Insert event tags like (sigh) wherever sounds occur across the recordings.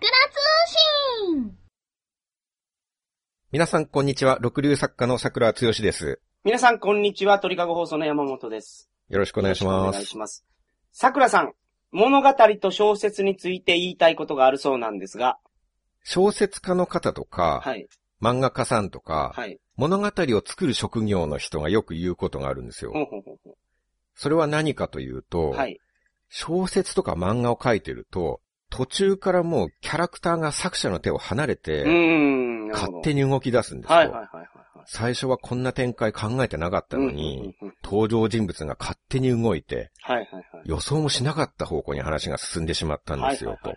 桜通信皆さん、こんにちは。六流作家の桜つよしです。皆さん、こんにちは。鳥かご放送の山本です。よろしくお願いしまよろくお願いす。します。桜さん、物語と小説について言いたいことがあるそうなんですが、小説家の方とか、はい、漫画家さんとか、はい。物語を作る職業の人がよく言うことがあるんですよほ。うほうほうほそれは何かというと、うはい。小説とか漫画を書いてると、途中からもうキャラクターが作者の手を離れて。勝手に動き出すんですよ。最初はこんな展開考えてなかったのに、登場人物が勝手に動いて。予想もしなかった方向に話が進んでしまったんですよ、と。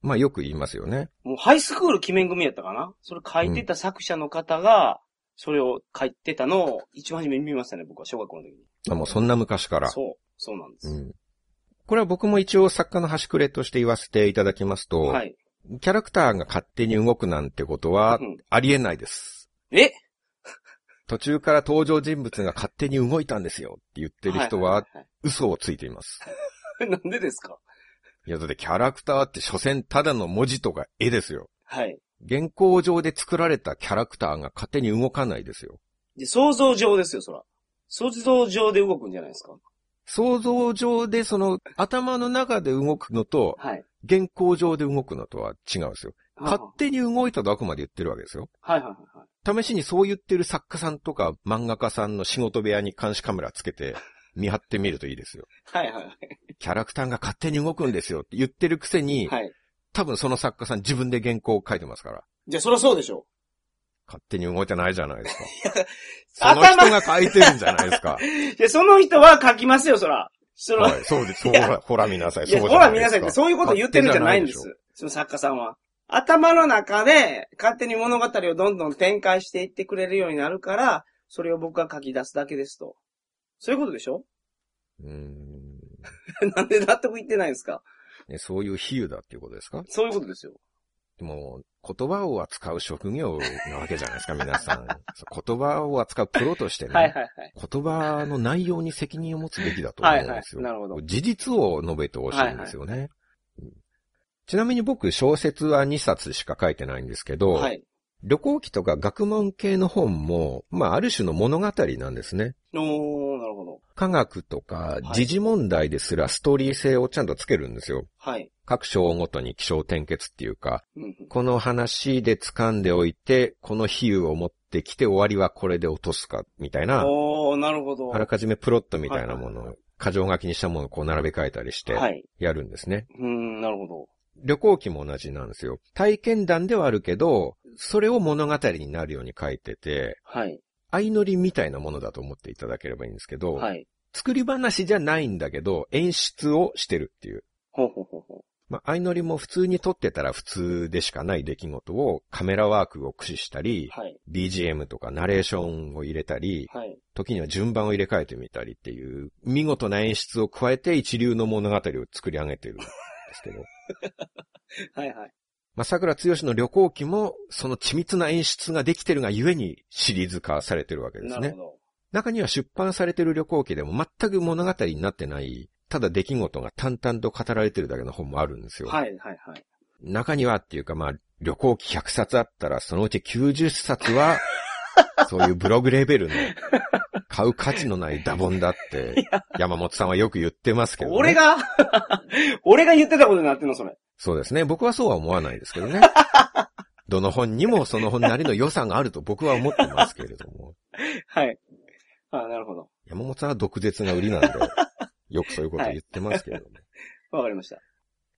まあよく言いますよね。もうハイスクール記念組やったかな？それ書いてた作者の方が、それを書いてたのを一番初めに見ましたね、僕は小学校の時に。まあもうそんな昔から。そう、そうなんです。うん。これは僕も一応作家の端くれとして言わせていただきますと、はい。キャラクターが勝手に動くなんてことはうんありえないです。え？(laughs) 途中から登場人物が勝手に動いたんですよって言ってる人は嘘をついています。(laughs) なんでですか？いやだってキャラクターって所詮ただの文字とか絵ですよ。はい。原稿上で作られたキャラクターが勝手に動かないですよ。で、想像上ですよ、そら。想像上で動くんじゃないですか？想像上でその頭の中で動くのとはい。原稿上で動くのとは違うんですよ。勝は手に動いたとあくまで言ってるわけですよ。いはいはいはい。試しにそう言ってる作家さんとか漫画家さんの仕事部屋に監視カメラつけて (laughs) 見張ってみるといいですよ。はいはいはい。キャラクターが勝手に動くんですよって言ってるくせに、はい。多分その作家さん自分で原稿を書いてますから。じゃあ、そらそうでしょ勝手に動いてないじゃないですか。(laughs) う。その人が書いてるんじゃないですか。(laughs) いや、その人は書きますよ、そら。そら、はい、そうです。(laughs) ほら、ほら見なさい。いほら皆さんってうそういうこと言ってるんじゃないんです。その作家さんは。頭の中で勝手に物語をどんどん展開していってくれるようになるから、それを僕が書き出すだけですと。そういうことでしょ？うーんなんで納得いってないんですか？ねそういう比喩だっていうことですか？そういうことですよ。でも、言葉を扱う職業なわけじゃないですか、(laughs) 皆さん。言葉を扱うプロとしてね、はいはいはい。言葉の内容に責任を持つべきだと思うんですよ。はいはいなるほど事実を述べてほしいんですよね。うんちなみに僕、小説は2冊しか書いてないんですけど、はい。旅行記とか学問系の本も、まあ、ある種の物語なんですね。おー、ど。科学とかはい時事問題ですらストーリー性をちゃんとつけるんですよ。はい。各章ごとに気象転結っていうか、うんうんこの話で掴んでおいて、この比喩を持ってきて終わりはこれで落とすか、みたいな、おー、なるほど。あらかじめプロットみたいなものはいはいを、箇条書きにしたものをこう並べ替えたりして、はい。やるんですね。うーん、なるほど。旅行記も同じなんですよ。体験談ではあるけど、それを物語になるように書いてて、はい。相乗りみたいなものだと思っていただければいいんですけど、はい。作り話じゃないんだけど、演出をしてるっていう。ほうほうほうほまあ、相乗りも普通に撮ってたら普通でしかない出来事をカメラワークを駆使したりう。、はい。BGM とかナレーションを入れたり、はい。時には順番を入れ替えてみたりっていう、見事な演出を加えて一流の物語を作り上げてるんですけど。(laughs) はいはい。まあ、桜剛の旅行記も、その緻密な演出ができてるがゆえにシリーズ化されてるわけですね。中には出版されてる旅行記でも全く物語になってない、ただ出来事が淡々と語られてるだけの本もあるんですよ。はいはいはい。中にはっていうかまあ、旅行記100冊あったら、そのうち90冊は、(laughs) そういうブログレベルの、買う価値のないダボンだって、山本さんはよく言ってますけど、ね。俺が (laughs) 俺が言ってたことになってんの、それ。そうですね。僕はそうは思わないですけどね。(laughs) どの本にもその本なりの良さがあると僕は思ってますけれども。はい。あなるほど。山本さんは毒舌が売りなんで、よくそういうこと言ってますけれども。わかりました。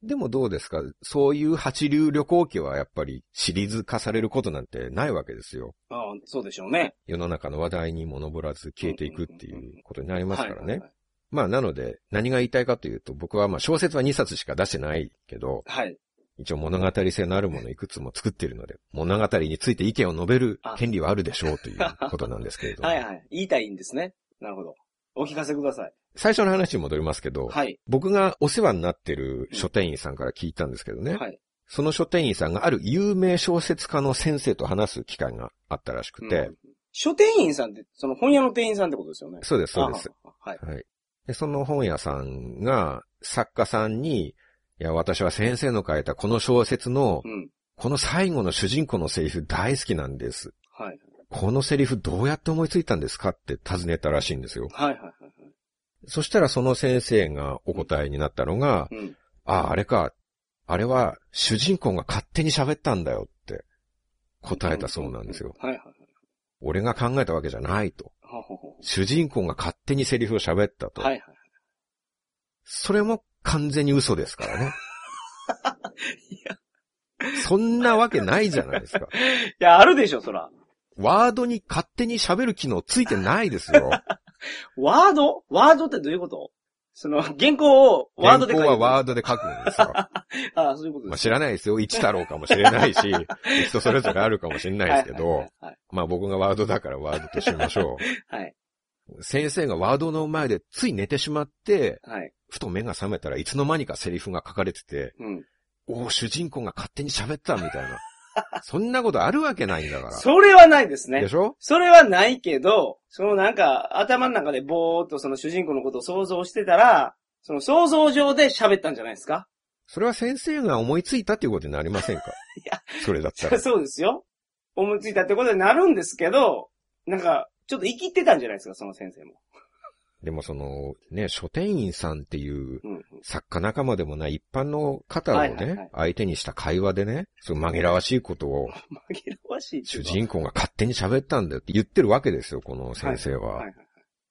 でもどうですか？そういう八流旅行記はやっぱりシリーズ化されることなんてないわけですよ。ああ、そうでしょうね。世の中の話題にも上らず消えていくっていうことになりますからね。まあなので何が言いたいかというと僕はまあ小説は2冊しか出してないけど、はい。一応物語性のあるものいくつも作っているので、物語について意見を述べる権利はあるでしょうということなんですけれども。はいはい。言いたいんですね。なるほど。お聞かせください。最初の話に戻りますけど、はい。僕がお世話になってる書店員さんから聞いたんですけどね、はい。その書店員さんがある有名小説家の先生と話す機会があったらしくて、うん書店員さんって、その本屋の店員さんってことですよね。そうです、そうです。あ。はい。はい。で、その本屋さんが作家さんにいや、私は先生の書いたこの小説のう、ん。この最後の主人公のセリフ大好きなんです。はい。このセリフどうやって思いついたんですかって尋ねたらしいんですよ。はいはいはいはい。そしたらその先生がお答えになったのが、うん。ああ、あれか。あれは主人公が勝手に喋ったんだよって答えたそうなんですよ。はいはいはい。俺が考えたわけじゃないと。主人公が勝手にセリフを喋ったと。うはいはい。それも完全に嘘ですからね。いや、そんなわけないじゃないですか。いや、あるでしょ、そら。ワードに勝手に喋る機能ついてないですよ。(laughs) ワード？ワードってどういうこと？その、原稿をワードで書いて原稿はワードで書くんですよ。あ (laughs) あ、そういうことまあ、です。知らないですよ。一太郎かもしれないし、(laughs) 人それぞれあるかもしれないですけど、はいはいまあ僕がワードだからワードとしましょはい。はい。う。先生がワードの前でつい寝てしまって、はい。ふと目が覚めたらいつの間にかセリフが書かれてて、うん。おお、主人公が勝手に喋ったみたいな。(laughs) そんなことあるわけないんだから。それはないですねで。しょ？それはないけど、そのなんか、頭の中でぼーっとその主人公のことを想像してたら、その想像上で喋ったんじゃないですか？それは先生が思いついたっていうことになりませんか？(laughs) いや、それだったら。そうですよ。思いついたってことになるんですけど、なんか、ちょっと生きってたんじゃないですか、その先生も。でもその、ね、書店員さんっていう。作家仲間でもない一般の方をね、相手にした会話でね、そう紛らわしいことを紛らわしい主人公が勝手に喋ったんだよって言ってるわけですよ、この先生は。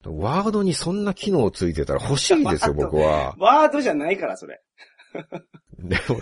ワードにそんな機能ついてたら欲しいですよ、(laughs) 僕は。ワードじゃないから、それ。でも、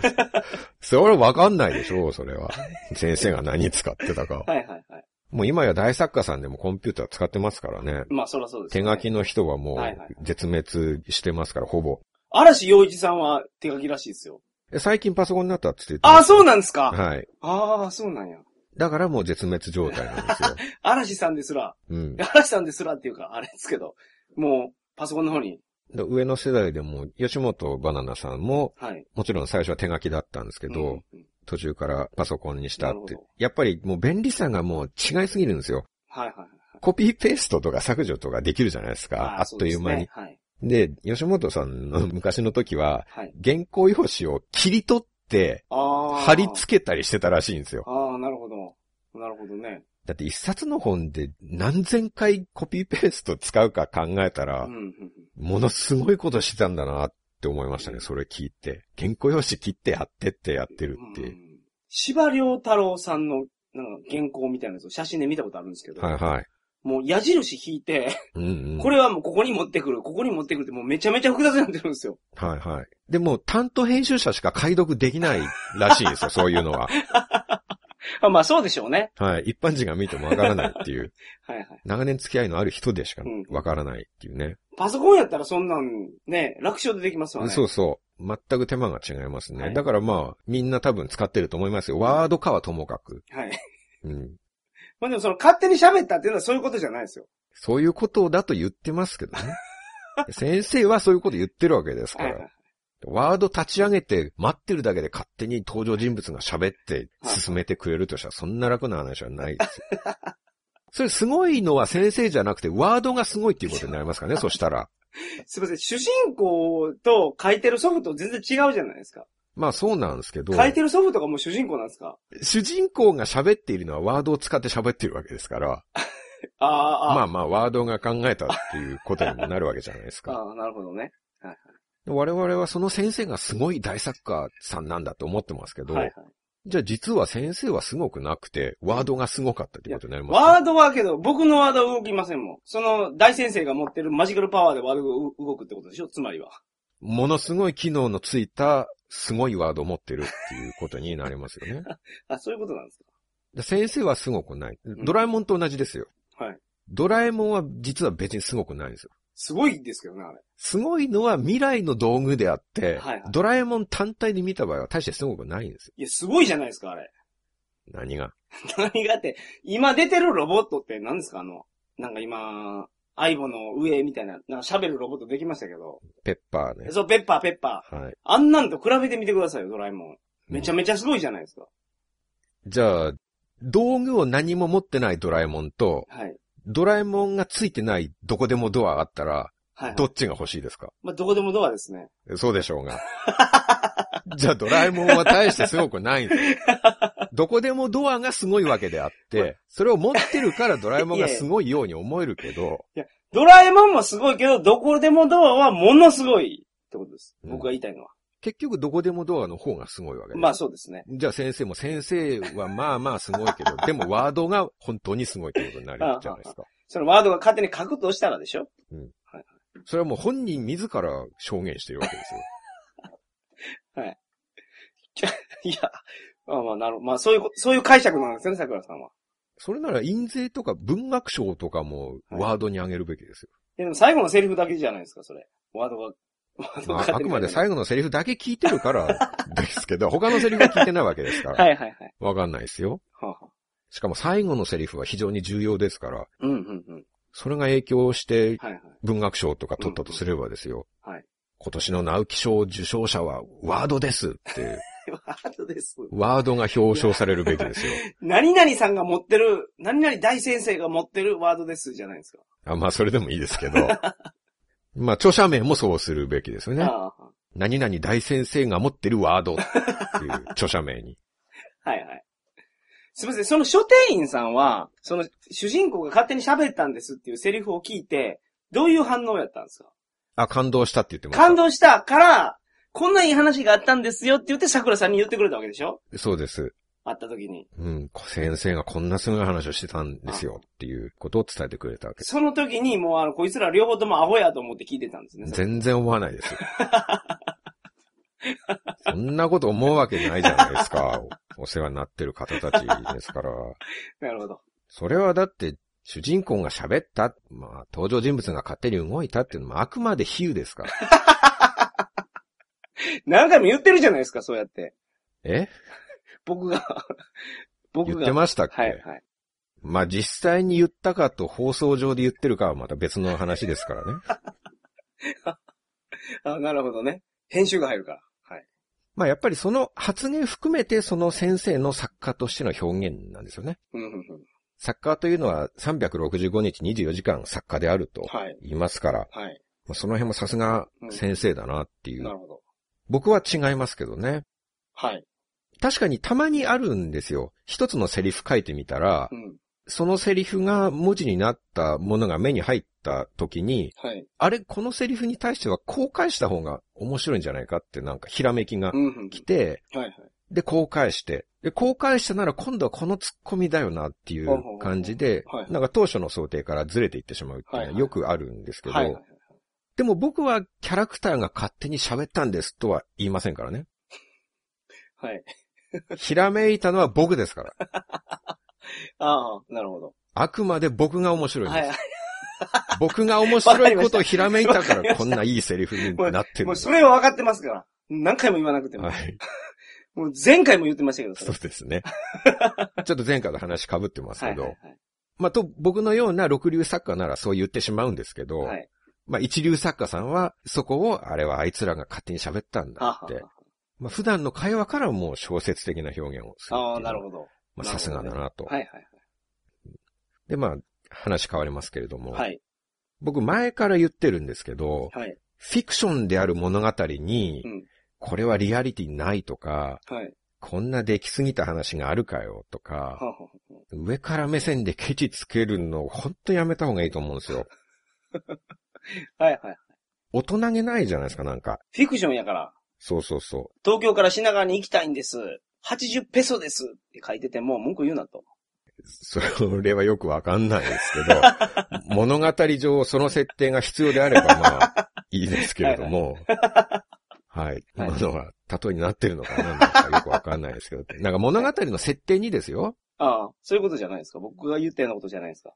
それはわかんないでしょう、それは。先生が何使ってたか。はいはいはい。もう今や大作家さんでもコンピューター使ってますからね。まあ、そらそうです、手書きの人はもう絶滅してますから、ほぼ。嵐洋一さんは手書きらしいですよ。え最近パソコンになったって言ってああ、そうななんですか、はい。ああ、そうなんや。だからもう絶滅状態なんですよ。(laughs) 嵐さんですら、うん。嵐さんですらっていうか、あれですけど、もう、パソコンの方に、で上の世代でも、吉本バナナさんも、はい。もちろん最初は手書きだったんですけど、うんうん途中からパソコンにしたって。やっぱりもう便利さがもう違いすぎるんですよ。はいはいはい。コピーペーストとか削除とかできるじゃないですか。ああっという間に。そうで吉本さんの昔の時は、はい。はい。原稿用紙を切り取って。貼り付けたりしてたらしいんですよ。ああ、なるほど。なるほどね。だって一冊の本で何千回コピーペースト使うか考えたらうん、うんうん。ものすごいことしてたんだなって思いましたね、それ聞いて。原稿用紙切って貼ってってやってるって。うん司良太郎さんの、なんか原稿みたいなやつを写真で見たことあるんですけど、はいはい。もう矢印引いて、うんうん。これはもうここに持ってくる、ここに持ってくるってもうめちゃめちゃ複雑になってるんですよ。はいはい。でも、担当編集者しか解読できないらしいんですよ、そういうのは。(laughs) (laughs) あまあそうでしょうね。はい。一般人が見てもわからないっていう、(laughs) はいはい。長年付き合いのある人でしかうんわからないっていうね。パソコンやったらそんなんね、楽勝でできますよね。そうそう。全く手間が違いますね。はいだからまあ、みんな多分使ってると思いますよ。ワードかはともかく。はい。うん。(laughs) まあでもその勝手に喋ったっていうのはそういうことじゃないですよ。そういうことだと言ってますけどね。先生はそういうこと言ってるわけですから。はいはい。ワード立ち上げて待ってるだけで勝手に登場人物が喋って進めてくれるとしたらそんな楽な話はないですよ。(laughs) それすごいのは先生じゃなくてワードがすごいっていうことになりますかね、そしたら。すいません、主人公と書いてるソフト全然違うじゃないですか。まあそうなんですけど、書いてるソフトがもう主人公なんですか？主人公が喋っているのはワードを使って喋ってるわけですから、(laughs) ああ、あまあまあワードが考えたっていうことにもなるわけじゃないですか。(laughs) ああ、なるほどね。はい我々はその先生がすごい大作家さんなんだと思ってますけど、はい。はいはい。じゃあ実は先生はすごくなくて、ワードがすごかったってことになりますワードはけど、僕のワードは動きませんもん。その大先生が持ってるマジカルパワーでワードが動くってことでしょ？つまりは。ものすごい機能のついた、すごいワードを持ってるっていうことになりますよね。(laughs) あ、そういうことなんですで先生はすごくない。ドラえもんと同じですよ。かはい。ドラえもんは実は別にすごくないんですよ。すごいですけどね、あれ。すごいのは未来の道具であって、はいはいドラえもん単体で見た場合は大してすごくないんですよ。いや、すごいじゃないですか、あれ。何が？(laughs) 何がって、今出てるロボットって何ですか？あの、なんか今、アイボの上みたいな、なんか喋るロボットできましたけど。ペッパーね。そう、ペッパー、ペッパー。はい。あんなんと比べてみてくださいよ、ドラえもん。めちゃめちゃすごいじゃないですか。じゃあ、道具を何も持ってないドラえもんと、はい。ドラえもんがついてないどこでもドアあったら、はい、はい。どっちが欲しいですか？まあ、どこでもドアですね。そうでしょうが。(laughs) じゃあドラえもんは大してすごくないんですよ。どこでもドアがすごいわけであって、それを持ってるからドラえもんがすごいように思えるけど、ドラえもんもすごいけど、どこでもドアはものすごいってことです。うん僕が言いたいのは。結局どこでもドアの方がすごいわけです。まあそうですね。じゃあ先生も先生はまあまあすごいけど、(laughs) でもワードが本当にすごいってことになるじゃないですか。そのワードが勝手に書くとしたらでしょ？それはもう本人自ら証言してるわけですよ。(laughs) (laughs) いや、まあまあなるまあそういうこ、そういう解釈なんですよね、桜さんは。それなら印税とか文学賞とかもワードに上げるべきですよ。いやでも最後のセリフだけじゃないですか、それ。ワードが。まあ、あくまで最後のセリフだけ聞いてるから (laughs) ですけど、他のセリフは聞いてないわけですから。はいはいはい。わかんないですよ。しかも最後のセリフは非常に重要ですから、うんうんうん。それが影響して。文学賞とか取ったとすればですよ。はい今年の直木賞受賞者はワードですって、(laughs) ワードです。ワードが表彰されるべきですよ。何々さんが持ってる、何々大先生が持ってるワードですじゃないですか。あまあ、それでもいいですけど。(laughs) まあ、著者名もそうするべきですよね。何々大先生が持ってるワードっていう著者名に。(laughs) はいはい。すみません、その書店員さんは、その主人公が勝手に喋ったんですっていうセリフを聞いて、どういう反応やったんですか？あ、感動したって言ってました。感動したから、こんないい話があったんですよって言って桜さんに言ってくれたわけでしょ？そうです。会った時に。うん、先生がこんなすごい話をしてたんですよっていうことを伝えてくれたわけ。その時にもうあの、こいつら両方ともアホやと思って聞いてたんですね。全然思わないですよ。(laughs) そんなこと思うわけないじゃないですか。おお世話になってる方たちですから。(laughs) なるほど。それはだって、主人公が喋った、まあ、登場人物が勝手に動いたっていうのもあくまで比喩ですから。(laughs) 何回も言ってるじゃないですか、そうやって。え？僕が、(laughs) 僕が。言ってましたっけ、はい、はい。まあ、実際に言ったかと放送上で言ってるかはまた別の話ですからね。(laughs) あ、なるほどね。編集が入るから。はい。まあ、やっぱりその発言含めてその先生の作家としての表現なんですよね。うんうんうん。作家というのは365日24時間作家であるとはい。言いますから、はい。まあその辺もさすが先生だなっていう。なるほど。僕は違いますけどね。はい。確かにたまにあるんですよ。一つのセリフ書いてみたらう、ん。そのセリフが文字になったものが目に入った時に、はい。あれ、このセリフに対してはこう返した方が面白いんじゃないかってなんかひらめきが。来て、はいはい。で、こう返して、で、こう返したなら今度はこのツッコミだよなっていう感じではい、なんか当初の想定からずれていってしまうっていうのはよくあるんですけど、はいはい。でも僕はキャラクターが勝手に喋ったんですとは言いませんからね。はい。ひらめいたのは僕ですから。(laughs) ああ、なるほど。あくまで僕が面白いんです。はい。(laughs) 僕が面白いことをひらめいたからこんないいセリフになってるもう。それは分かってますから。何回も言わなくても。はい。(laughs) もう前回も言ってましたけど、そうですね。ちょっと前回の話被ってますけど、はいはいまあ、と、僕のような六流作家ならそう言ってしまうんですけど、はい。はい。まあ、一流作家さんは、そこを、あれはあいつらが勝手に喋ったんだってはは。まあ、普段の会話からもう小説的な表現をする。ああ、なるほど。まあ、さすがだなと。はいはいで、まあ、話変わりますけれども、はい。はい。僕前から言ってるんですけど、はい。フィクションである物語に、うんこれはリアリティないとか、はい。こんな出来すぎた話があるかよとか、ははは上から目線でケチつけるの、ほんとやめた方がいいと思うんですよ。(laughs) はいはい。大人げないじゃないですか、なんか。フィクションやから、そうそうそ東京から品川に行きたいんです。80ペソですって書いてても文句言うなと。う。それはよくわかんないですけど、(laughs) 物語上その設定が必要であればまあ、いいですけれども、はい。今のは例えになってるのかなかよくわかんないですけど、(laughs) なんか物語の設定にですよ、ああ、そういうことじゃないですか。僕が言ったようなことじゃないですか。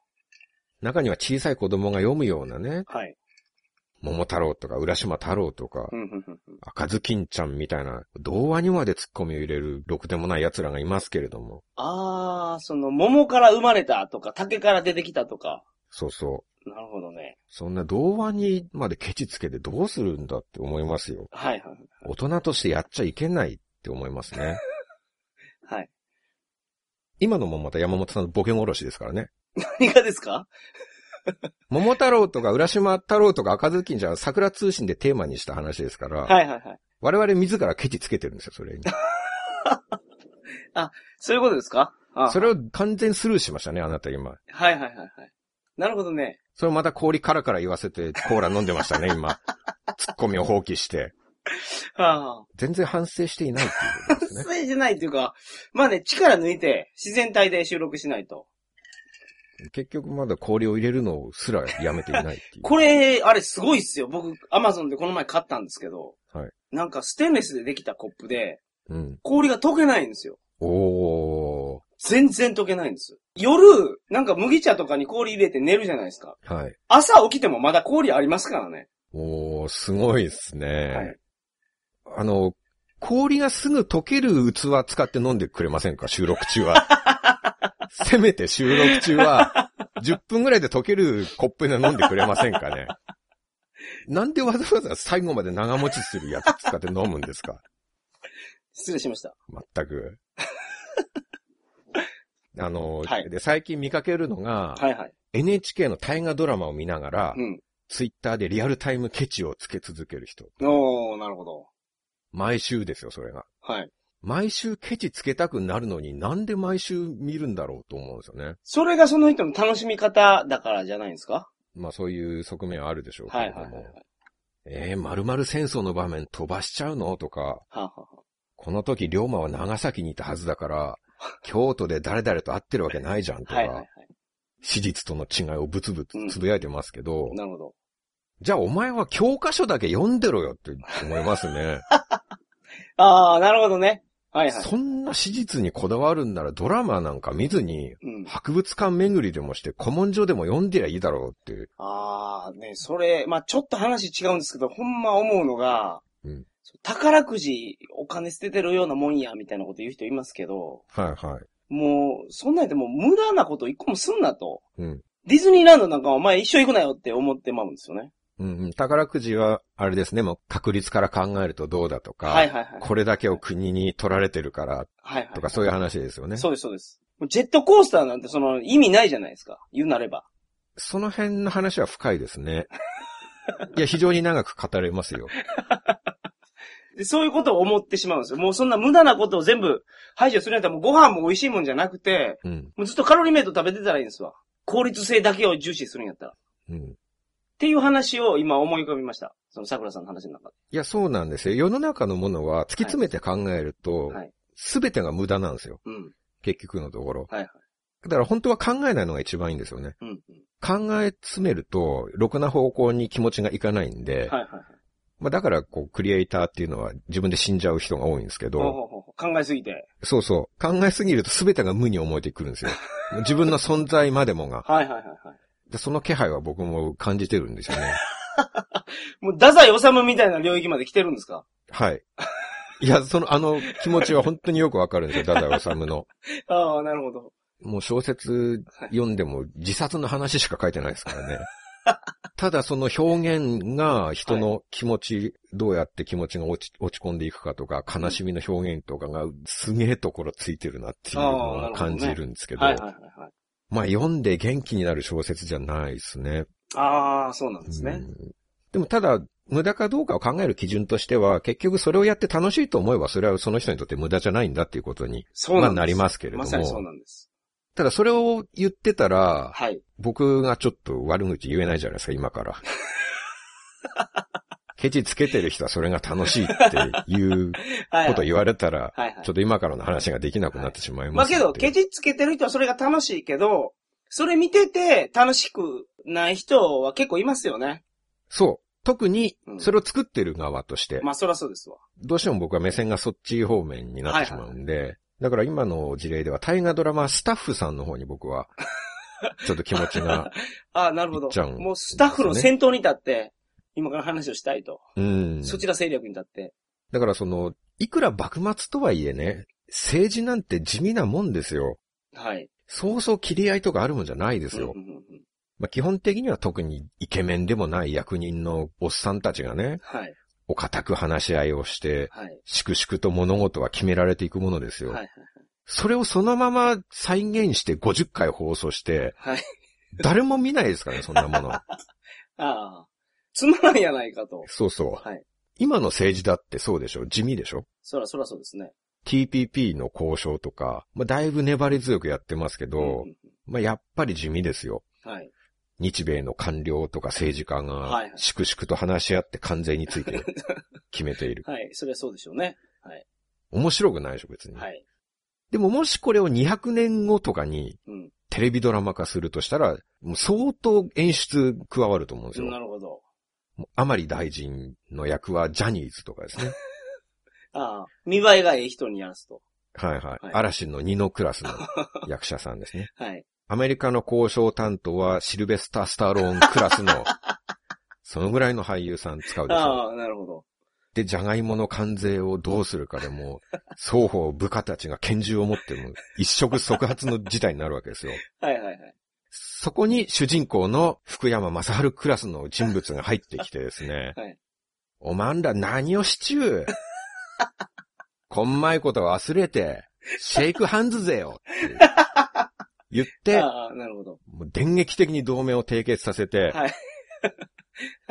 中には小さい子供が読むようなね、はい。桃太郎とか浦島太郎とか。赤ずきんちゃんみたいな、童話にまで突っ込みを入れるろくでもない奴らがいますけれども、ああ、その、桃から生まれたとか、竹から出てきたとか。そうそう。なるほどね。そんな童話にまでケチつけてどうするんだって思いますよ。はい、はい。大人としてやっちゃいけないって思いますね。(laughs) はい。今のもまた山本さんのボケ殺しですからね。何がですか？(laughs) 桃太郎とか浦島太郎とか赤ずきんちゃ桜通信でテーマにした話ですから、はい、はい、はい。我々自らケチつけてるんですよ、それに。(laughs) そういうことですか？あそれを完全スルーしましたね、あなた今。はいはいはいはい。なるほどね。それをまた氷カラカラ言わせてコーラ飲んでましたね、今。(laughs) ツッコミを放棄して。はあ。全然反省していないっていうことですね。それじゃないっていうか、まあね、力抜いて、自然体で収録しないと。結局まだ氷を入れるのすらやめていないっていう。これ、あれすごいっすよ。僕、アマゾンでこの前買ったんですけど。はい。なんかステンレスでできたコップで、うん。氷が溶けないんですよ。おー。全然溶けないんです。夜、なんか麦茶とかに氷入れて寝るじゃないですか。はい。朝起きてもまだ氷ありますからね。おー、すごいですね。はいあの、氷がすぐ溶ける器使って飲んでくれませんか？収録中は。(laughs) (laughs) せめて収録中は、10分ぐらいで溶けるコップで飲んでくれませんかね。(laughs) なんでわざわざ最後まで長持ちするやつ使って飲むんですか？失礼しました。全く。(laughs) あの、はいで、最近見かけるのが、はいはい。NHK の大河ドラマを見ながら、うん。ツイッターでリアルタイムケチをつけ続ける人。おー、なるほど。毎週ですよ、それが。はい。毎週ケチつけたくなるのになんで毎週見るんだろうと思うんですよね。それがその人の楽しみ方だからじゃないんですか？まあそういう側面はあるでしょうけれども。はいはいはいはい。えー、〇〇戦争の場面飛ばしちゃうの？とか、はあ、はあはこの時龍馬は長崎にいたはずだから、(laughs) 京都で誰々と会ってるわけないじゃんとあ、か、はいはいはい。史実との違いをブツブツつぶやいてますけど、なるほど。じゃあお前は教科書だけ読んでろよって思いますね。(laughs) ああ、なるほどね。はいはい。そんな史実にこだわるんならドラマなんか見ずに、うん。博物館巡りでもして古文書でも読んでりゃいいだろうって。ああ、ね、それ、まあちょっと話違うんですけど、ほんま思うのが、うん宝くじお金捨ててるようなもんや、みたいなこと言う人いますけど、はいはい。もう、そんなんやってもう無駄なこと一個もすんなと。うん。ディズニーランドなんかお前一緒行くなよって思ってまうんですよね。うんうん、宝くじは、あれですね、もう確率から考えるとどうだとか、はいはいはい。これだけを国に取られてるから。とかそういう話ですよね。そうですそうです。ジェットコースターなんてその意味ないじゃないですか。言うなれば。その辺の話は深いですね。(laughs) いや、非常に長く語れますよ。(laughs) でそういうことを思ってしまうんですよ。もうそんな無駄なことを全部排除するんやったらもうご飯も美味しいもんじゃなくて、うん。もうずっとカロリーメイト食べてたらいいんですわ。効率性だけを重視するんやったら。っうん。ていう話を今思い浮かびました。その桜さんの話の中で。いや、そうなんですよ。世の中のものは突き詰めて考えるとはい、すべてが無駄なんですよ。うん。結局のところ。はいはい。だから本当は考えないのが一番いいんですよね。うん、うん。考え詰めると、ろくな方向に気持ちがいかないんで、はいはいはい。まあだから、こう、クリエイターっていうのは自分で死んじゃう人が多いんですけど、ほうほうほうほう考えすぎて。そうそう、考えすぎると全てが無に思えてくるんですよ。(laughs) 自分の存在までもが。はいはいはいはい。でその気配は僕も感じてるんですよね。(laughs) もう、太宰治みたいな領域まで来てるんですか？はい。いや、その、あの気持ちは本当によくわかるんですよ、太宰治の。(laughs) ああ、なるほど。もう小説読んでも自殺の話しか書いてないですからね。ただその表現が人の気持ち、どうやって気持ちが落ち落ち込んでいくかとか、悲しみの表現とかがすげえところついてるなっていうのは感じるんですけど、はいはいはいはい。まあ読んで元気になる小説じゃないですね。ああ、そうなんですね。うんでもただ、無駄かどうかを考える基準としては、結局それをやって楽しいと思えば、それはその人にとって無駄じゃないんだっていうことに、そうななりますけれどもまさにそうなんです。ただそれを言ってたら、はい。僕がちょっと悪口言えないじゃないですか、今から。(laughs) ケチつけてる人はそれが楽しいっていうはい、こと言われたら、(laughs) ちょっと今からの話ができなくなってしまいまますので。あけど、ケチつけてる人はそれが楽しいけど、それ見てて楽しくない人は結構いますよね。そう。特にう、んそれを作ってる側として、まあそらそうですわ。どうしても僕は目線がそっち方面になってしまうんで、だから今の事例では大河ドラマスタッフさんの方に僕は、ちょっと気持ちが、(laughs) ああ、なるほど。もうスタッフの先頭に立って、今から話をしたいと。うん。そちら戦略に立って。だからその、いくら幕末とはいえね、政治なんて地味なもんですよ。はい。そうそう切り合いとかあるもんじゃないですよ。うんうんうんまあ、基本的には特にイケメンでもない役人のおっさんたちがね、はい。お堅く話し合いをして、はい。粛々と物事は決められていくものですよ。はい。それをそのまま再現して50回放送して、はい。誰も見ないですからね、そんなもの。(laughs) ああ。つまらんやないかと。そうそう。はい。今の政治だってそうでしょ？地味でしょ？そら、そらそうですね。?TPP の交渉とか、まあ、だいぶ粘り強くやってますけど、うんうんまあ、やっぱり地味ですよ。うんはい。日米の官僚とか政治家はいがはい、粛々と話し合って関税について (laughs) 決めている。はい。それはそうでしょうね。はい。面白くないでしょ、別に。はい。でももしこれを200年後とかにうん。テレビドラマ化するとしたら、もう相当演出加わると思うんですよ。なるほど。もう甘利大臣の役はジャニーズとかですね。(laughs) ああ、見栄えがいい人にやらすと。はいはい。はい嵐の二のクラスの役者さんですね。(laughs) はい。アメリカの交渉担当はシルベスター・スタローンクラスの、(laughs) そのぐらいの俳優さん使うでしょ。ああ、なるほど。で、ジャガイモの関税をどうするかでも、双方部下たちが拳銃を持っても、一触即発の事態になるわけですよ。はいはいはい。そこに主人公の福山雅治クラスの人物が入ってきてですね。(laughs) はいおまんら何をしちゅうこんまいこと忘れて、シェイクハンズぜよって言って、なるほど。もう電撃的に同盟を締結させて、はい。はい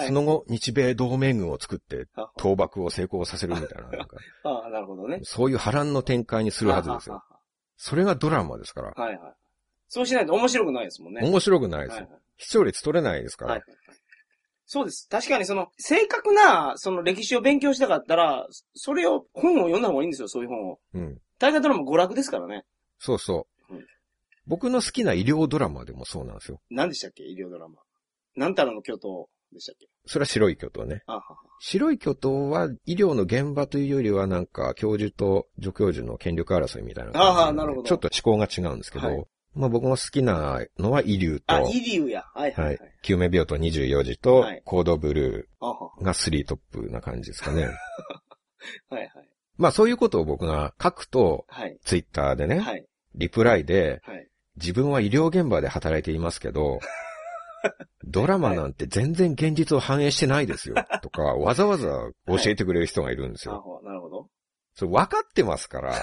その後日米同盟軍を作ってあ倒幕を成功させるみたいな、なんか (laughs) ああ、なるほどね。そういう波乱の展開にするはずですよ。はそれがドラマですから。はいはい。そうしないと面白くないですもんね。面白くないですよはいはい。視聴率取れないですから。はい。そうです。確かにその、正確な、その歴史を勉強したかったら、それを、本を読んだ方がいいんですよ、そういう本を。うん。大河ドラマ娯楽ですからね。そうそううん。僕の好きな医療ドラマでもそうなんですよ。何でしたっけ医療ドラマ。なんたらの巨頭でしたっけそれは白い巨頭ね。あはは。白い巨頭は医療の現場というよりはなんか教授と助教授の権力争いみたいな感じああなるほどちょっと思考が違うんですけど、はいまあ僕も好きなのは医療と、あ、イリュウや。はいはいははいい。。救命病棟24時とはい、コードブルあはは。ーが3トップな感じですかね。(laughs) はいはい。まあそういうことを僕が書くと、はい。ツイッターでね、はい。リプライで、はい。自分は医療現場で働いていますけど、(laughs) ドラマなんて全然現実を反映してないですよ。(laughs) とか、わざわざ教えてくれる人がいるんですよ。なるほど。それ分かってますから。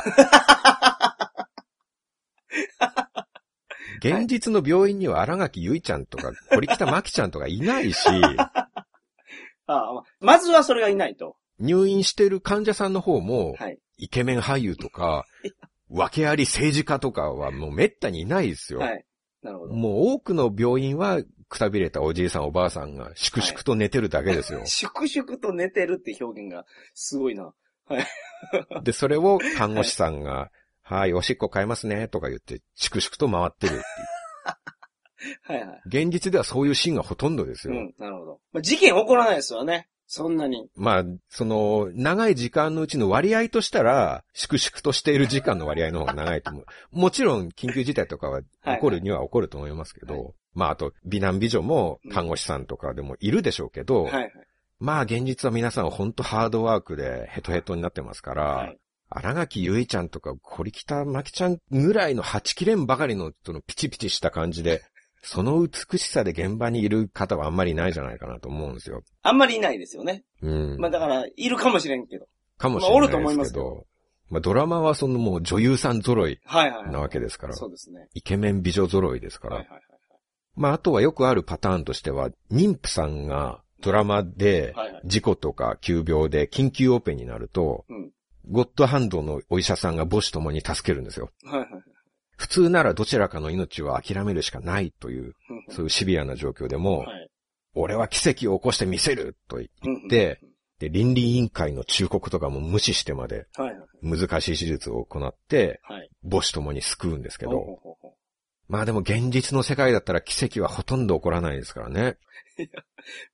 現実の病院には荒垣結衣ちゃんとか、堀北真希ちゃんとかいないし、(laughs) ああ、まずはそれがいないと。入院してる患者さんの方も、はい。イケメン俳優とか、訳あり政治家とかはもう滅多にいないですよ。はい。なるほど。もう多くの病院は、くたびれたおじいさんおばあさんが粛々と寝てるだけですよ。(laughs) 粛々と寝てるって表現がすごいな。で、それを看護師さんが、はい、おしっこ変えますね、とか言って、粛々と回ってるっていう。(laughs) はいはい。現実ではそういうシーンがほとんどですよ。うん、なるほど。まあ、事件起こらないですよね。そんなに。まあ、その、長い時間のうちの割合としたら、粛々としている時間の割合の方が長いと思う。(laughs) もちろん、緊急事態とかは起こるには起こると思いますけど、はまあ、あと、美男美女も看護師さんとかでもいるでしょうけど、はいはい。まあ、現実は皆さん本当ハードワークでヘトヘトになってますから、はい荒垣結衣ちゃんとか、堀北真希ちゃんぐらいのはちきれんばかりの、そのピチピチした感じで、(laughs) その美しさで現場にいる方はあんまりいないじゃないかなと思うんですよ。あんまりいないですよね。うん。まあだから、いるかもしれんけど。かもしれないまあおると思いでますすけどけど、まあドラマはそのもう女優さん揃いはいはい、はい。なわけですから、そうですね。イケメン美女揃いですから、はいはいはいまああとはよくあるパターンとしては、妊婦さんがドラマではい。はいはい。事故とか急病で緊急オペになると、うん。ゴッドハンドのお医者さんが母子ともに助けるんですよ。はいはいはい。普通ならどちらかの命を諦めるしかないという、うんそういうシビアな状況でも、はい。俺は奇跡を起こしてみせると言って、で、倫理委員会の忠告とかも無視してまで。難しい手術を行って、はい。母子ともに救うんですけど、まあでも現実の世界だったら奇跡はほとんど起こらないですからね。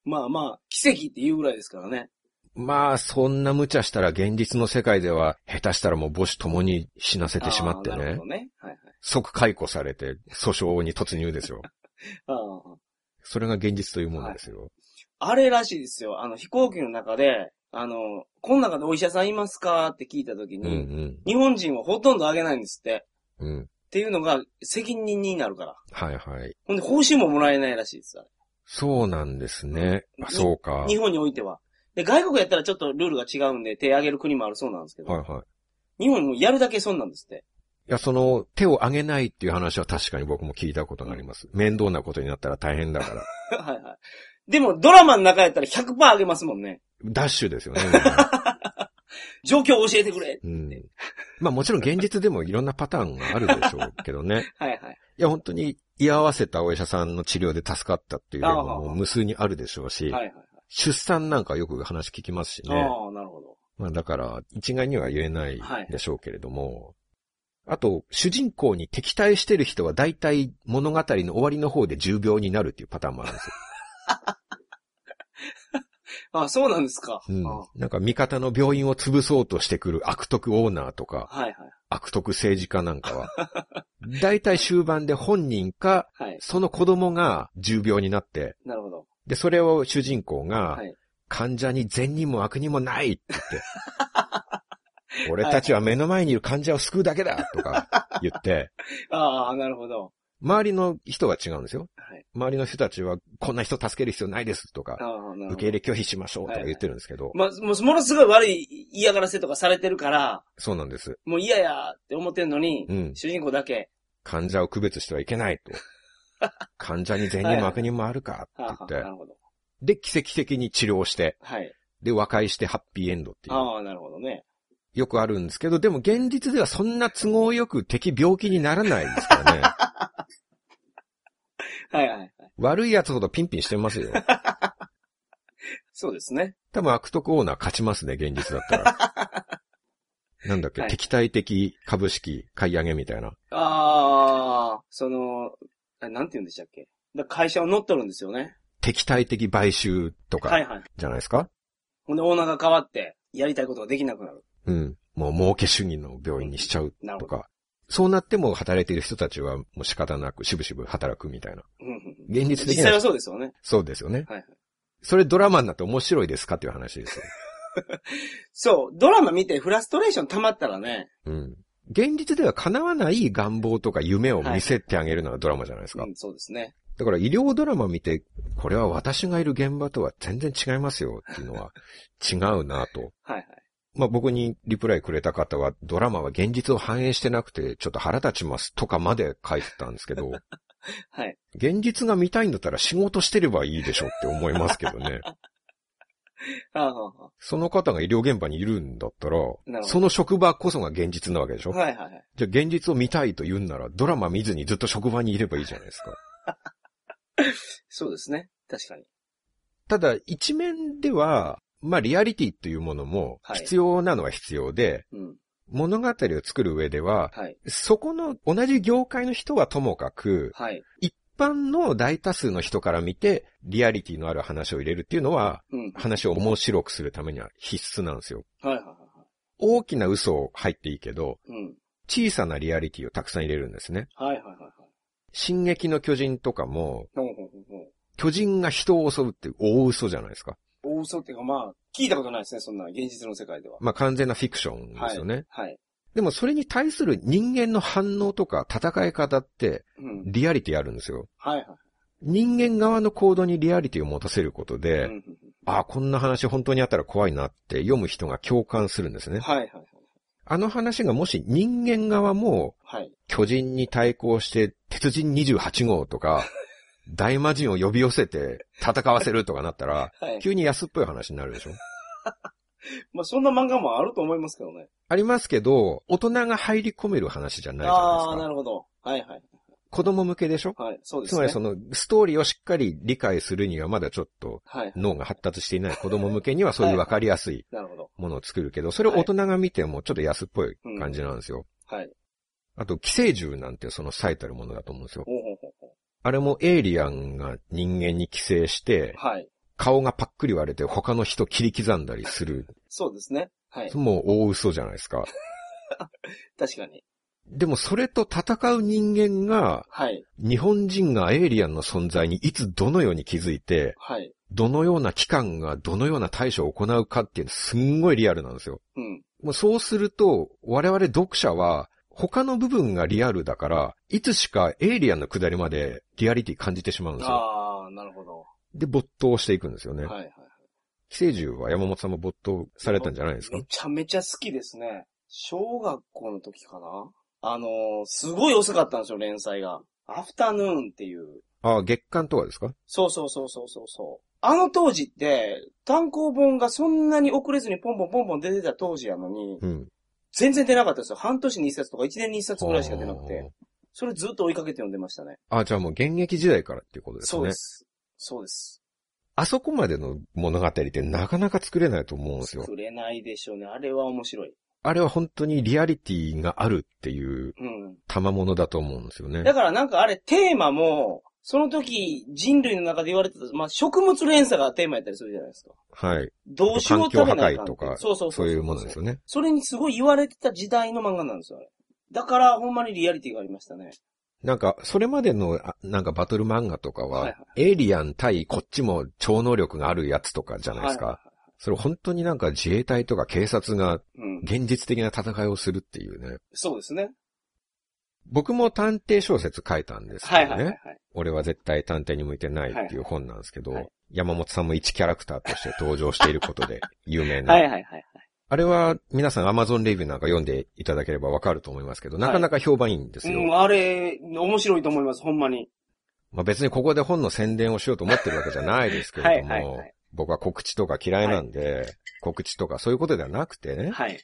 まあまあ、奇跡って言うぐらいですからね。まあ、そんな無茶したら現実の世界では下手したらもう母子ともに死なせてしまってねなるほど、ね。はいはい。即解雇されて訴訟に突入ですよ。(laughs) ああ。それが現実というものですよ。あれらしいですよ。あの、飛行機の中で、あの、この中でお医者さんいますかって聞いたときうんに、日本人はほとんどあげないんですって。うん。うん。っていうのが責任になるから。はいはい。ほんで、報酬ももらえないらしいです。そうなんですね。あそうか。はい日本においては。で、外国やったらちょっとルールが違うんで手挙げる国もあるそうなんですけど、はい。日本もやるだけ損なんですって。いや、その、手を挙げないっていう話は確かに僕も聞いたことがあります。面倒なことになったら大変だから。(laughs) はいはい。でも、ドラマの中やったら100%あげますもんね。ダッシュですよね。(laughs) 状況を教えてくれうん。まあもちろん現実でもいろんなパターンがあるでしょうけどね。(laughs) はいはい。いや本当に居合わせたお医者さんの治療で助かったっていう例も無数にあるでしょうし、はいはい出産なんかよく話聞きますしはい。ね。ああ、なるほど。まあだから一概には言えないでしょうけれども、あと、主人公に敵対してる人は大体物語の終わりの方で重病になるっていうパターンもあるんですよ。(laughs) あそうなんですか。うんあ。なんか味方の病院を潰そうとしてくる悪徳オーナーとか、はいはい。悪徳政治家なんかは、(laughs) 大体終盤で本人か、はい。その子供が重病になって、なるほど。で、それを主人公がはい、患者に善にも悪にもないって言って、(laughs) 俺たちは目の前にいる患者を救うだけだとか言って、(laughs) ああ、なるほど。周りの人は違うんですよ。はい。周りの人たちは、こんな人助ける必要ないですとあか。受け入れ拒否しましょうとか言ってるんですけど、まあ、もう、ものすごい悪い嫌がらせとかされてるから、そうなんです。もう嫌やって思ってんのに、うん。主人公だけ、患者を区別してはいけないと。患者に善にも悪にもあるかって言ってな、るほど。で、奇跡的に治療して、はい。で、和解してハッピーエンドっていう。ああ、なるほどね。よくあるんですけど、でも現実ではそんな都合よく敵病気にならないですからね。(laughs) はいはいはい。悪い奴ほどピンピンしてますよ。(laughs) そうですね。多分悪徳オーナー勝ちますね、現実だったら。(laughs) なんだっけ、はい敵対的株式買い上げみたいな。ああ、その、あなんて言うんでしたっけ？だ会社を乗っ取るんですよね。敵対的買収とか、はいはい。じゃないですか、ほんで、オーナーが変わって、やりたいことができなくなる。うん。もう儲け主義の病院にしちゃう。とか。そうなっても働いている人たちはもう仕方なく渋々働くみたいな。うんうんうん現実的実際はな、そうですよね。そうですよね。はいはい。それドラマになって面白いですかっていう話ですよ。(laughs) そう、ドラマ見てフラストレーション溜まったらね、うん。現実では叶わない願望とか夢を見せてあげるのがドラマじゃないですか。うん、そうですね。だから医療ドラマ見て、これは私がいる現場とは全然違いますよっていうのは違うなと。(laughs) はいはい。まあ僕にリプライくれた方はドラマは現実を反映してなくてちょっと腹立ちますとかまで書いてたんですけど、(laughs) はい。現実が見たいんだったら仕事してればいいでしょって思いますけどね。(laughs) (laughs) あああその方が医療現場にいるんだったらその職場こそが現実なわけでしょ、あはいはいはい。じゃあ現実を見たいと言うんならドラマ見ずにずっと職場にいればいいじゃないですか。(laughs) そうですね。確かに。ただ一面では、まあリアリティというものもはい必要なのは必要で、うん。物語を作る上では、はい。そこの同じ業界の人はともかく、はい。一般の大多数の人から見て、リアリティのある話を入れるっていうのは、うん。話を面白くするためには必須なんですよ。はいはいは大きな嘘入っていいけど、いはい。うん。小さなリアリティをたくさん入れるんですね。はいはいはいはい。進撃の巨人とかも、ほうほうほうほう。巨人が人を襲うって大嘘じゃないですか。大嘘っていうかまあ、聞いたことないですね、そんな現実の世界では。まあ完全なフィクションですよね。はい。でもそれに対する人間の反応とか戦い方ってうん。リアリティあるんですよ。はいはい。人間側の行動にリアリティを持たせることで、うんうんああ、こんな話本当にあったら怖いなって読む人が共感するんですね。はいはいはい。あの話がもし人間側もはい。巨人に対抗して鉄人28号とか (laughs) 大魔人を呼び寄せて戦わせるとかなったら、はい。急に安っぽい話になるでしょまあそんな漫画もあると思いますけどね。ありますけど、大人が入り込める話じゃないじゃないですか。なるほど。はいはい。子供向けでしょ？はい。そうですね。つまりそのストーリーをしっかり理解するにはまだちょっとはい。脳が発達していない子供向けにはそういうわかりやすい。(laughs) ものを作るけど、それを大人が見てもちょっと安っぽい感じなんですよ。はい。あと、寄生獣なんてその最たるものだと思うんですよ。ほうほうほうほあれもエイリアンが人間に寄生してう。、はい。顔がパックリ割れて他の人切り刻んだりする。そうですね。はい。もう大嘘じゃないですか。(laughs) 確かに。でもそれと戦う人間が、はい。日本人がエイリアンの存在にいつどのように気づいて、はい。どのような機関がどのような対処を行うかっていうのすんごいリアルなんですよ。うん。もうそうすると、我々読者は、他の部分がリアルだから、いつしかエイリアンの下りまでリアリティ感じてしまうんですよ。ああ、なるほど。で、没頭していくんですよね。はいはいはい。寄生獣は山本さんも没頭されたんじゃないですか？めちゃめちゃ好きですね。小学校の時かな？あのーすごい遅かったんですよ、連載が。アフタヌーンっていう。ああ、月刊とかですか？そうそうそうそうそうそあの当時って、単行本がそんなに遅れずにポンポンポンポン出てた当時やのに、うん。全然出なかったですよ。半年に一冊とか一年に一冊ぐらいしか出なくて。それずっと追いかけて読んでましたね。あ、じゃあもう現役時代からっていうことですね。そうで。す。そうです。あそこまでの物語ってなかなか作れないと思うんですよ。作れないでしょうね。あれは面白い。あれは本当にリアリティがあるっていううん。賜物だと思うんですよね。だからなんかあれテーマも、その時人類の中で言われてた、まあ食物連鎖がテーマやったりするじゃないですか。はい。どうしよう食べないとかそうそうそういうものですよね。それにすごい言われてた時代の漫画なんですよ、あれ。だから、ほんまにリアリティがありましたね。なんか、それまでの、あなんかバトル漫画とかは、はいはエイリアン対こっちも超能力があるやつとかじゃないですか。はそれ本当になんか自衛隊とか警察が。現実的な戦いをするっていうね。そうですね。僕も探偵小説書いたんですけどね。はいはいはいはい。俺は絶対探偵に向いてないっていう本なんですけど、はいはい山本さんも一キャラクターとして登場していることで有名な。はいはいはいはい。あれは皆さん Amazon レビューなんか読んでいただければわかると思いますけど、なかなか評判いいんですよ。うん、あれ、面白いと思います、ほんまに。まあ別にここで本の宣伝をしようと思ってるわけじゃないですけれども、はいはいはい僕は告知とか嫌いなんで、告知とかそういうことではなくてね、はい。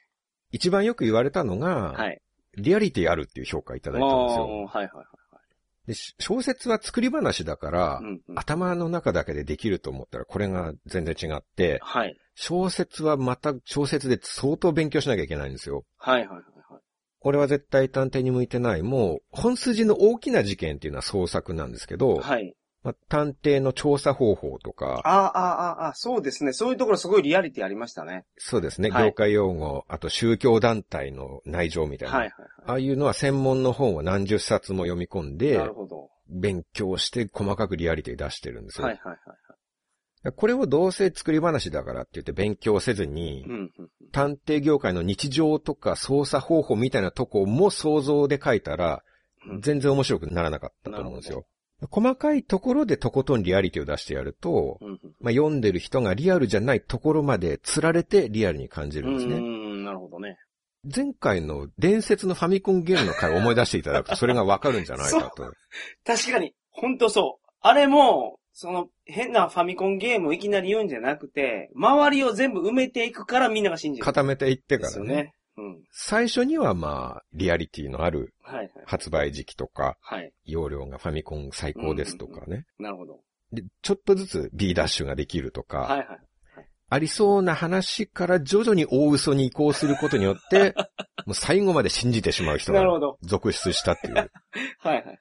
一番よく言われたのが、はい。リアリティあるっていう評価いただいたんですよ。はいはいはいでし小説は作り話だから、はい。うんうん。頭の中だけでできると思ったらこれが全然違って、はい。小説はまた小説で相当勉強しなきゃいけないんですよ。はいはいはいはい。俺は絶対探偵に向いてない。もう、本筋の大きな事件っていうのは創作なんですけど、はい。まあ、探偵の調査方法とか、ああ、ああ、ああ、そうですね。そういうところすごいリアリティありましたね。そうですね、はい業界用語、あと宗教団体の内情みたいな。はいはいああいうのは専門の本を何十冊も読み込んはい。でな、るほど。勉強して細かくリアリティ出してるんですよ。はいはいはい。これをどうせ作り話だからって言って勉強せずに。探偵業界の日常とか操作方法みたいなとこも想像で書いたら、うん全然面白くならなかったと思うんですよ。細かいところでとことんリアリティを出してやると、まあ、読んでる人がリアルじゃないところまで釣られてリアルに感じるんですね。ん、なるほどね。前回の伝説のファミコンゲームの回を思い出していただくとそれがわかるんじゃないかと。(laughs) 確かに、ほんとそう。あれも、その、変なファミコンゲームをいきなり言うんじゃなくて、周りを全部埋めていくからみんなが信じる。固めていってからね。ですよね。うん。最初にはまあ、リアリティのあるはいはい。発売時期とか、はい。容量がファミコン最高ですとかね。なるほど。で、ちょっとずつ B ダッシュができるとか、はいはい。ありそうな話から徐々に大嘘に移行することによって、(laughs) もう最後まで信じてしまう人が。続出したっていう、(laughs) はいはい。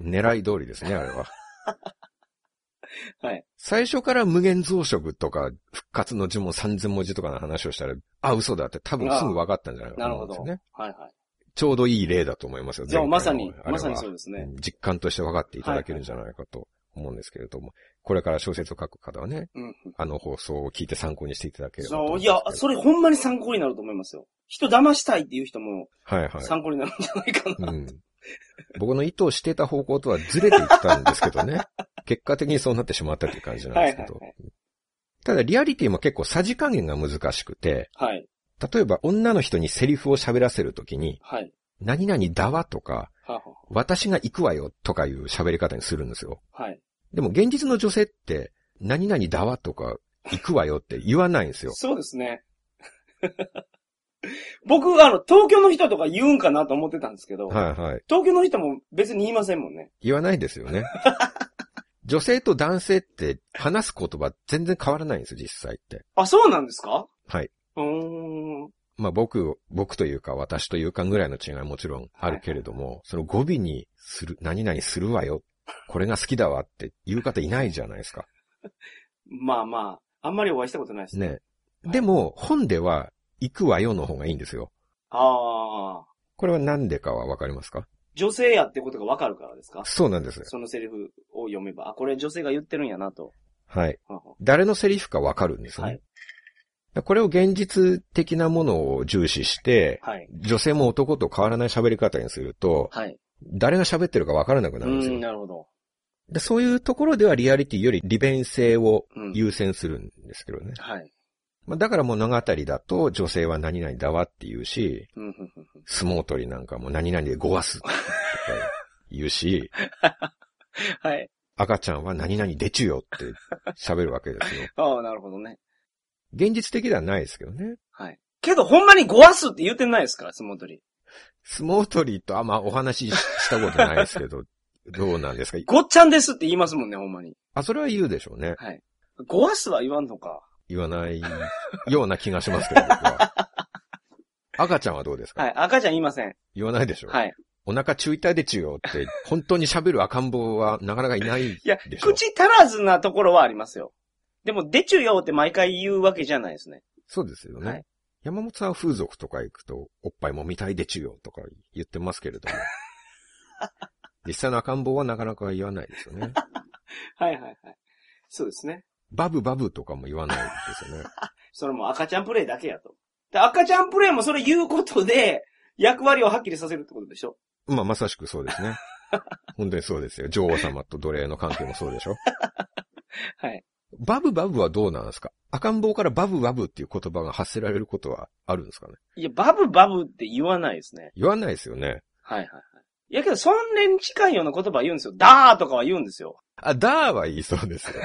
狙い通りですね、あれは。はい。最初から無限増殖とか、復活の呪文3000文字とかの話をしたら、あ、嘘だって多分すぐ分かったんじゃないかなるほど。と思うんですよね。はいはい。ちょうどいい例だと思いますよ。じゃあまさに、まさにそうですね。うん実感として分かっていただけるんじゃないかと思うんですけれども、これから小説を書く方はね、うん。あの放送を聞いて参考にしていただければい思んですけどや、それほんまに参考になると思いますよ。人騙したいっていう人もはいはい。参考になるんじゃないかな。うん。僕の意図してた方向とはずれていったんですけどね。(laughs) 結果的にそうなってしまったっていう感じなんですけど。はいはいただリアリティも結構さじ加減が難しくて、はい。例えば女の人にセリフを喋らせるときに、はい。何々だわとか、はは私が行くわよとかいう喋り方にするんですよ。はい。でも現実の女性って、何々だわとか、行くわよって言わないんですよ。(laughs) そうですね。(laughs) 僕、あの、東京の人とか言うんかなと思ってたんですけど、はいはい。東京の人も別に言いませんもんね。言わないですよね。(laughs) 女性と男性って話す言葉全然変わらないんですよ、実際って。あ、そうなんですか？はい。うーん。まあ僕、僕というか私というかぐらいの違いはもちろんあるけれども、その語尾にする、何々するわよ。これが好きだわって言う方いないじゃないですか。(laughs) まあまあ、あんまりお会いしたことないですね。ね。でも、本では、行くわよの方がいいんですよ。ああ。これは何でかはわかりますか？女性やってことがわかるからですか？そうなんです。そのセリフを読めば、あ、これ女性が言ってるんやなと。はい。はは誰のセリフかわかるんですね。はいこれを現実的なものを重視して、はい。女性も男と変わらない喋り方にすると、はい。誰が喋ってるかわからなくうなるんですよん、。なるほど。でそういうところではリアリティより利便性をうん。優先するんですけどね。はい。まあ、だから物語だと女性は何々だわって言うし、相撲取りなんかも何々でごわすとか言うし、(laughs) はい。赤ちゃんは何々でちゅよって喋るわけですよ。(laughs) ああ、なるほどね。現実的ではないですけどね。はい。けど、ほんまにゴワスって言ってないですか？ら、相撲取り。相撲取りとあんまお話ししたことないですけど、(laughs) どうなんですか？ごっちゃんですって言いますもんね、ほんまに。あ、それは言うでしょうね。はい。ゴワスは言わんのか。言わないような気がしますけど、僕は。(laughs) 赤ちゃんはどうですか、はい。赤ちゃん言いません。言わないでしょ？はい。お腹中痛いでちゅよって、本当に喋る赤ん坊はなかなかいないいやで、しょ？口足らずなところはありますよ。でも、でちゅよって毎回言うわけじゃないですね。そうですよね。はい山本さんは風俗とか行くと、おっぱいもみたいでちゅよとか言ってますけれども。(laughs) 実際の赤ん坊はなかなか言わないですよね。(laughs) はいはいはい。そうですね。バブバブとかも言わないですよね。(laughs) それも赤ちゃんプレイだけやと。で赤ちゃんプレイもそれ言うことで、役割をはっきりさせるってことでしょ？まあ、まさしくそうですね。(laughs) 本当にそうですよ。女王様と奴隷の関係もそうでしょ？(laughs) はい。バブバブはどうなんですか？赤ん坊からバブバブっていう言葉が発せられることはあるんですかね？いや、バブバブって言わないですね。言わないですよね。はいはいはい。いやけど、そんなに近いような言葉は言うんですよ。ダーとかは言うんですよ。あ、ダーは言いそうですよ。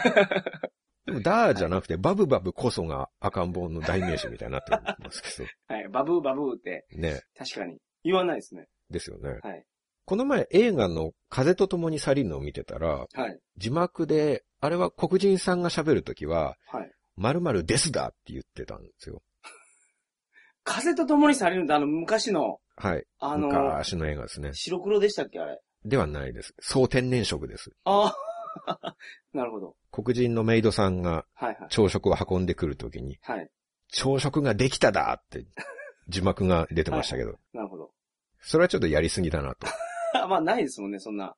でもダーじゃなくて、バブバブこそが赤ん坊の代名詞みたいになってますけはい。バブーバブーって、ど。ね。確かに。言わないですね。ですよね。はい。この前映画の風と共に去りぬを見てたら、はい。字幕で、あれは黒人さんが喋るときは、はい。〇〇ですだって言ってたんですよ。風と共にされるんだ、あの、昔の、はい。あの、昔の映画ですね。白黒でしたっけあれ。ではないです。総天然色です。ああ。(laughs) なるほど。黒人のメイドさんがはいはい。朝食を運んでくるときに、はい。朝食ができただって (laughs) 字幕が出てましたけど、なるほど。それはちょっとやりすぎだなと。(laughs) まあ、ないですもんね、そんな。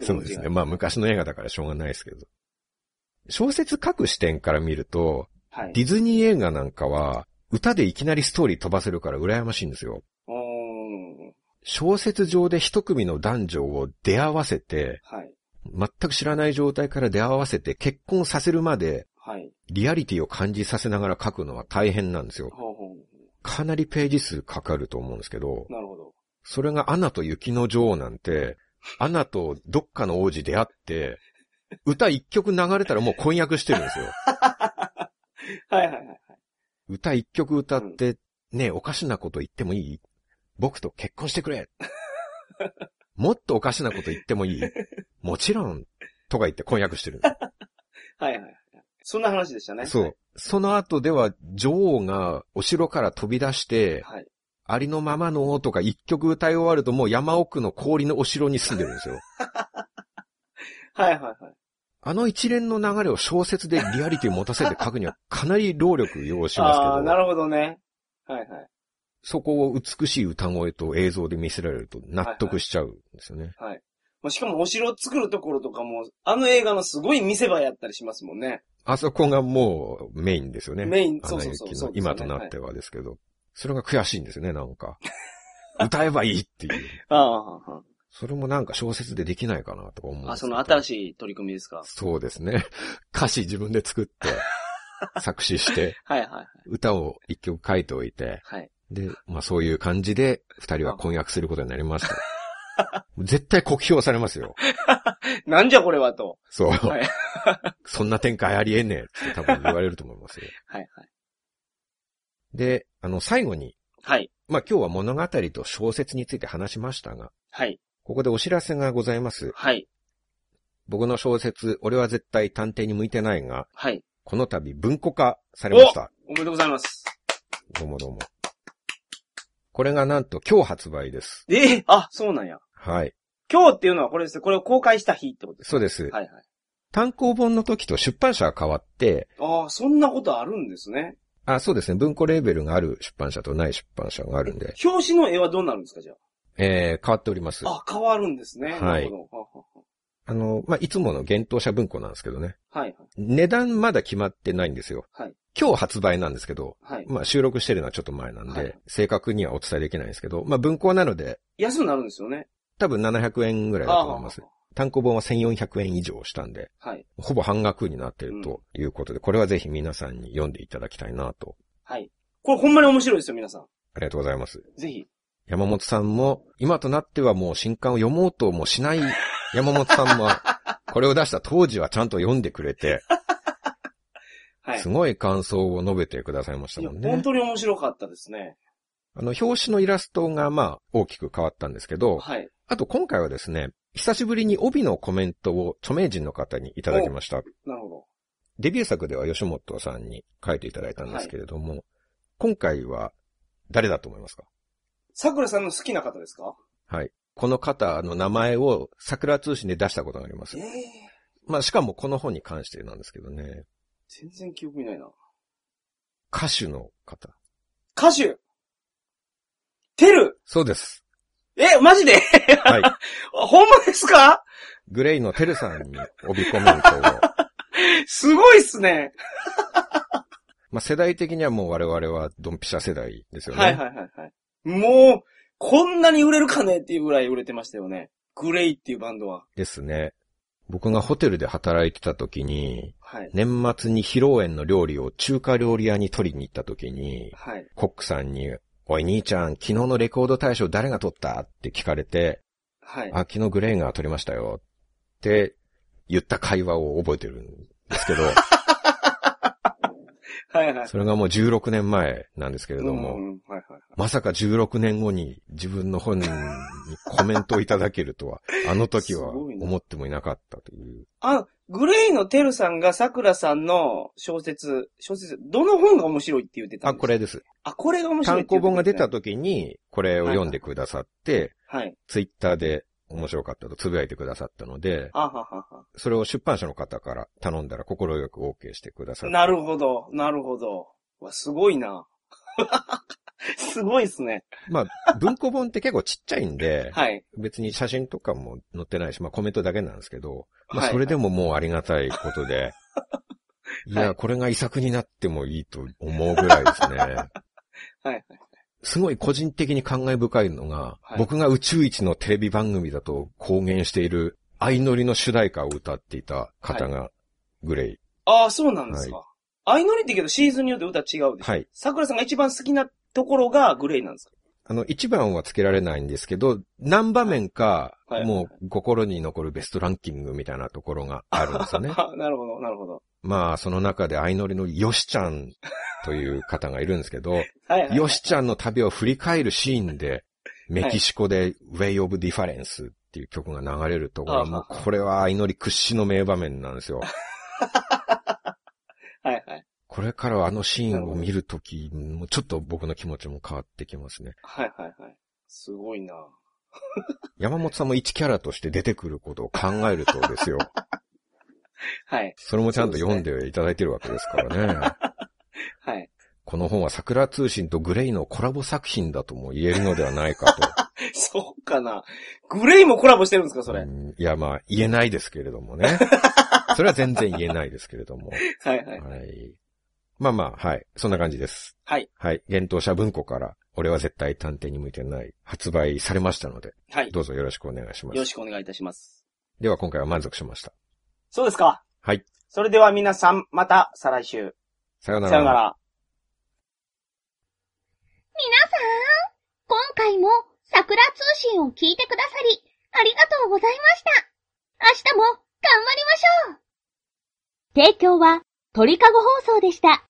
そうですね。まあ昔の映画だからしょうがないですけど。小説書く視点から見ると、はい。ディズニー映画なんかは、歌でいきなりストーリー飛ばせるから羨ましいんですよ。小説上で一組の男女を出会わせて、はい。全く知らない状態から出会わせて結婚させるまで、はい。リアリティを感じさせながら書くのは大変なんですよ。かなりページ数かかると思うんですけど、なるほど。それがアナと雪の女王なんて、アナとどっかの王子出会って、歌一曲流れたらもう婚約してるんですよ。(laughs) はいはいはいはい。歌一曲歌って、ねえおかしなこと言ってもいい？僕と結婚してくれもっとおかしなこと言ってもいい？(laughs) もちろん、とか言って婚約してるはいはいはい。そんな話でしたね。そう。その後では、女王がお城から飛び出して、はい。ありのままのとか一曲歌い終わるともう山奥の氷のお城に住んでるんですよ。(laughs) はいはいはい。あの一連の流れを小説でリアリティを持たせて書くにはかなり労力要しますけああー、など、るほどね。はいはい。そこを美しい歌声と映像で見せられると納得しちゃうんですよね。はい。まあしかもお城作るところとかも、あの映画のすごい見せ場やったりしますもんね。あそこがもうメインですよね。メインそうそうそうそうね今となってはですけど、それが悔しいんですよね、なんか。歌えばいいっていう。(laughs) ああ、それもなんか小説でできないかなとか思うあ、その新しい取り組みですか？そうですね。歌詞自分で作って、(laughs) 作詞して、はいはいはい。歌を一曲書いておいて、はい。で、まあそういう感じで二人は婚約することになりました。(laughs) 絶対酷評されますよ。(laughs) なんじゃこれはと。そう。はい。(laughs) そんな展開ありえねえって多分言われると思いますよ。はいはい。で、あの最後に、はい。まあ今日は物語と小説について話しましたが、はい。ここでお知らせがございます。はい。僕の小説、俺は絶対探偵に向いてないが、はい。この度文庫化されました。おめでとうございます。どうもどうも。これがなんと今日発売です。ええあ、そうなんや。はい。今日っていうのはこれですね。これを公開した日ってことですそうです。はいはい。単行本の時と出版社が変わって、ああ、そんなことあるんですね。あ、そうですね。文庫レーベルがある出版社とない出版社があるんで、表紙の絵はどうなるんですか、じゃえー、変わっております。あ。あ、変わるんですね。はいなるほど。あの、まあ、いつもの幻冬者文庫なんですけどね。ははい。値段まだ決まってないんですよ。はい。今日発売なんですけど、はい。まあ、収録してるのはちょっと前なんで、はい正確にはお伝えできないんですけど、まあ、文庫なので、安くなるんですよね。多分700円ぐらいだと思いますあ。単行本は1400円以上したんで、はい。ほぼ半額になっているということで、これはぜひ皆さんに読んでいただきたいなと。はい。これほんまに面白いですよ、皆さん。ありがとうございます。ぜひ。山本さんも、今となってはもう新刊を読もうともしない山本さんもこれを出した当時はちゃんと読んでくれて、はい。すごい感想を述べてくださいましたもんね。本当に面白かったですね。あの、表紙のイラストがまあ大きく変わったんですけど、はい。あと今回はですね、久しぶりに帯のコメントを著名人の方にいただきました。なるほど。デビュー作では吉本さんに書いていただいたんですけれども、今回は誰だと思いますか？桜さんの好きな方ですか？はい。この方の名前を桜通信で出したことがありますえ。えまあしかもこの本に関してなんですけどね、全然記憶にないな。歌手の方。歌手？テル？そうです。え、マジで？はい。(laughs) ほんまですか？グレイのテルさんに帯コメントを。(laughs) すごいっすね。(laughs) まあ世代的にはもう我々はドンピシャ世代ですよね。はいはいはいはい。もう、こんなに売れるかねっていうぐらい売れてましたよね。グレイっていうバンドは。ですね。僕がホテルで働いてた時に、はい。年末に披露宴の料理を中華料理屋に取りに行った時に、はい。コックさんに、おい兄ちゃん、昨日のレコード大賞誰が取ったって聞かれて、はい。あ、昨日グレイが取りましたよって言った会話を覚えてるんですけど、(laughs) はいはい。それがもう16年前なんですけれども、うんうんはいはい。まさか16年後に自分の本にコメントをいただけるとは、(laughs) あの時は思ってもいなかったという。あ、グレイのテルさんが桜さんの小説、小説、どの本が面白いって言ってたんあ、ですか？これです。あ、これが面白い単行本が出たと。時に、これを読んでくださって、はい。ツイッターで面白かったとつぶやいてくださったので、あははは。それを出版社の方から頼んだら心よく OK してくださって。なるほど、なるほど。わ、すごいな。(laughs) すごいっすね。まあ、文庫本って結構ちっちゃいんで、(laughs) はい。別に写真とかも載ってないし、まあコメントだけなんですけど、まあはいそれでももうありがたいことで、(laughs) いや、はいこれが遺作になってもいいと思うぐらいですね。はいはい。すごい個人的に感慨深いのが、はい僕が宇宙一のテレビ番組だと公言している、相乗りの主題歌を歌っていた方が、グレイ。ああ、そうなんですか。相乗りってけどシーズンによって歌違うでしょ。はい。桜さんが一番好きなところがグレイなんですかあの、一番はつけられないんですけど、何場面か、はいもう心に残るベストランキングみたいなところがあるんですよね。(laughs) あなるほど、なるほど。まあ、その中で相乗りのヨシちゃんという方がいるんですけど、はいはい、はい。ヨシちゃんの旅を振り返るシーンで、メキシコで Way of Difference っていう曲が流れるところは、あもうこれは相乗り屈指の名場面なんですよ。(laughs) はいはい。これからはあのシーンを見るとき、もうちょっと僕の気持ちも変わってきますね。はいはいはい。すごいな。(laughs) 山本さんも一キャラとして出てくることを考えるとですよ。(laughs) はい。それもちゃんと読んでいただいてるわけですからね。(laughs) はい。この本は桜通信とグレイのコラボ作品だとも言えるのではないかと。(laughs) そうかな。グレイもコラボしてるんですか、それ？うんいや、まあ、言えないですけれどもね。(laughs) それは全然言えないですけれども。はいはい。はい。まあまあ、はい。そんな感じです。はい。はい。幻冬者文庫から、俺は絶対探偵に向いてない、発売されましたので、はい。どうぞよろしくお願いします。よろしくお願いいたします。では今回は満足しました。そうですか。はい。それでは皆さん、また再来週。さようなら。さよなら。皆さん、今回も桜通信を聞いてくださり、ありがとうございました。明日も頑張りましょう提供は鳥かご放送でした。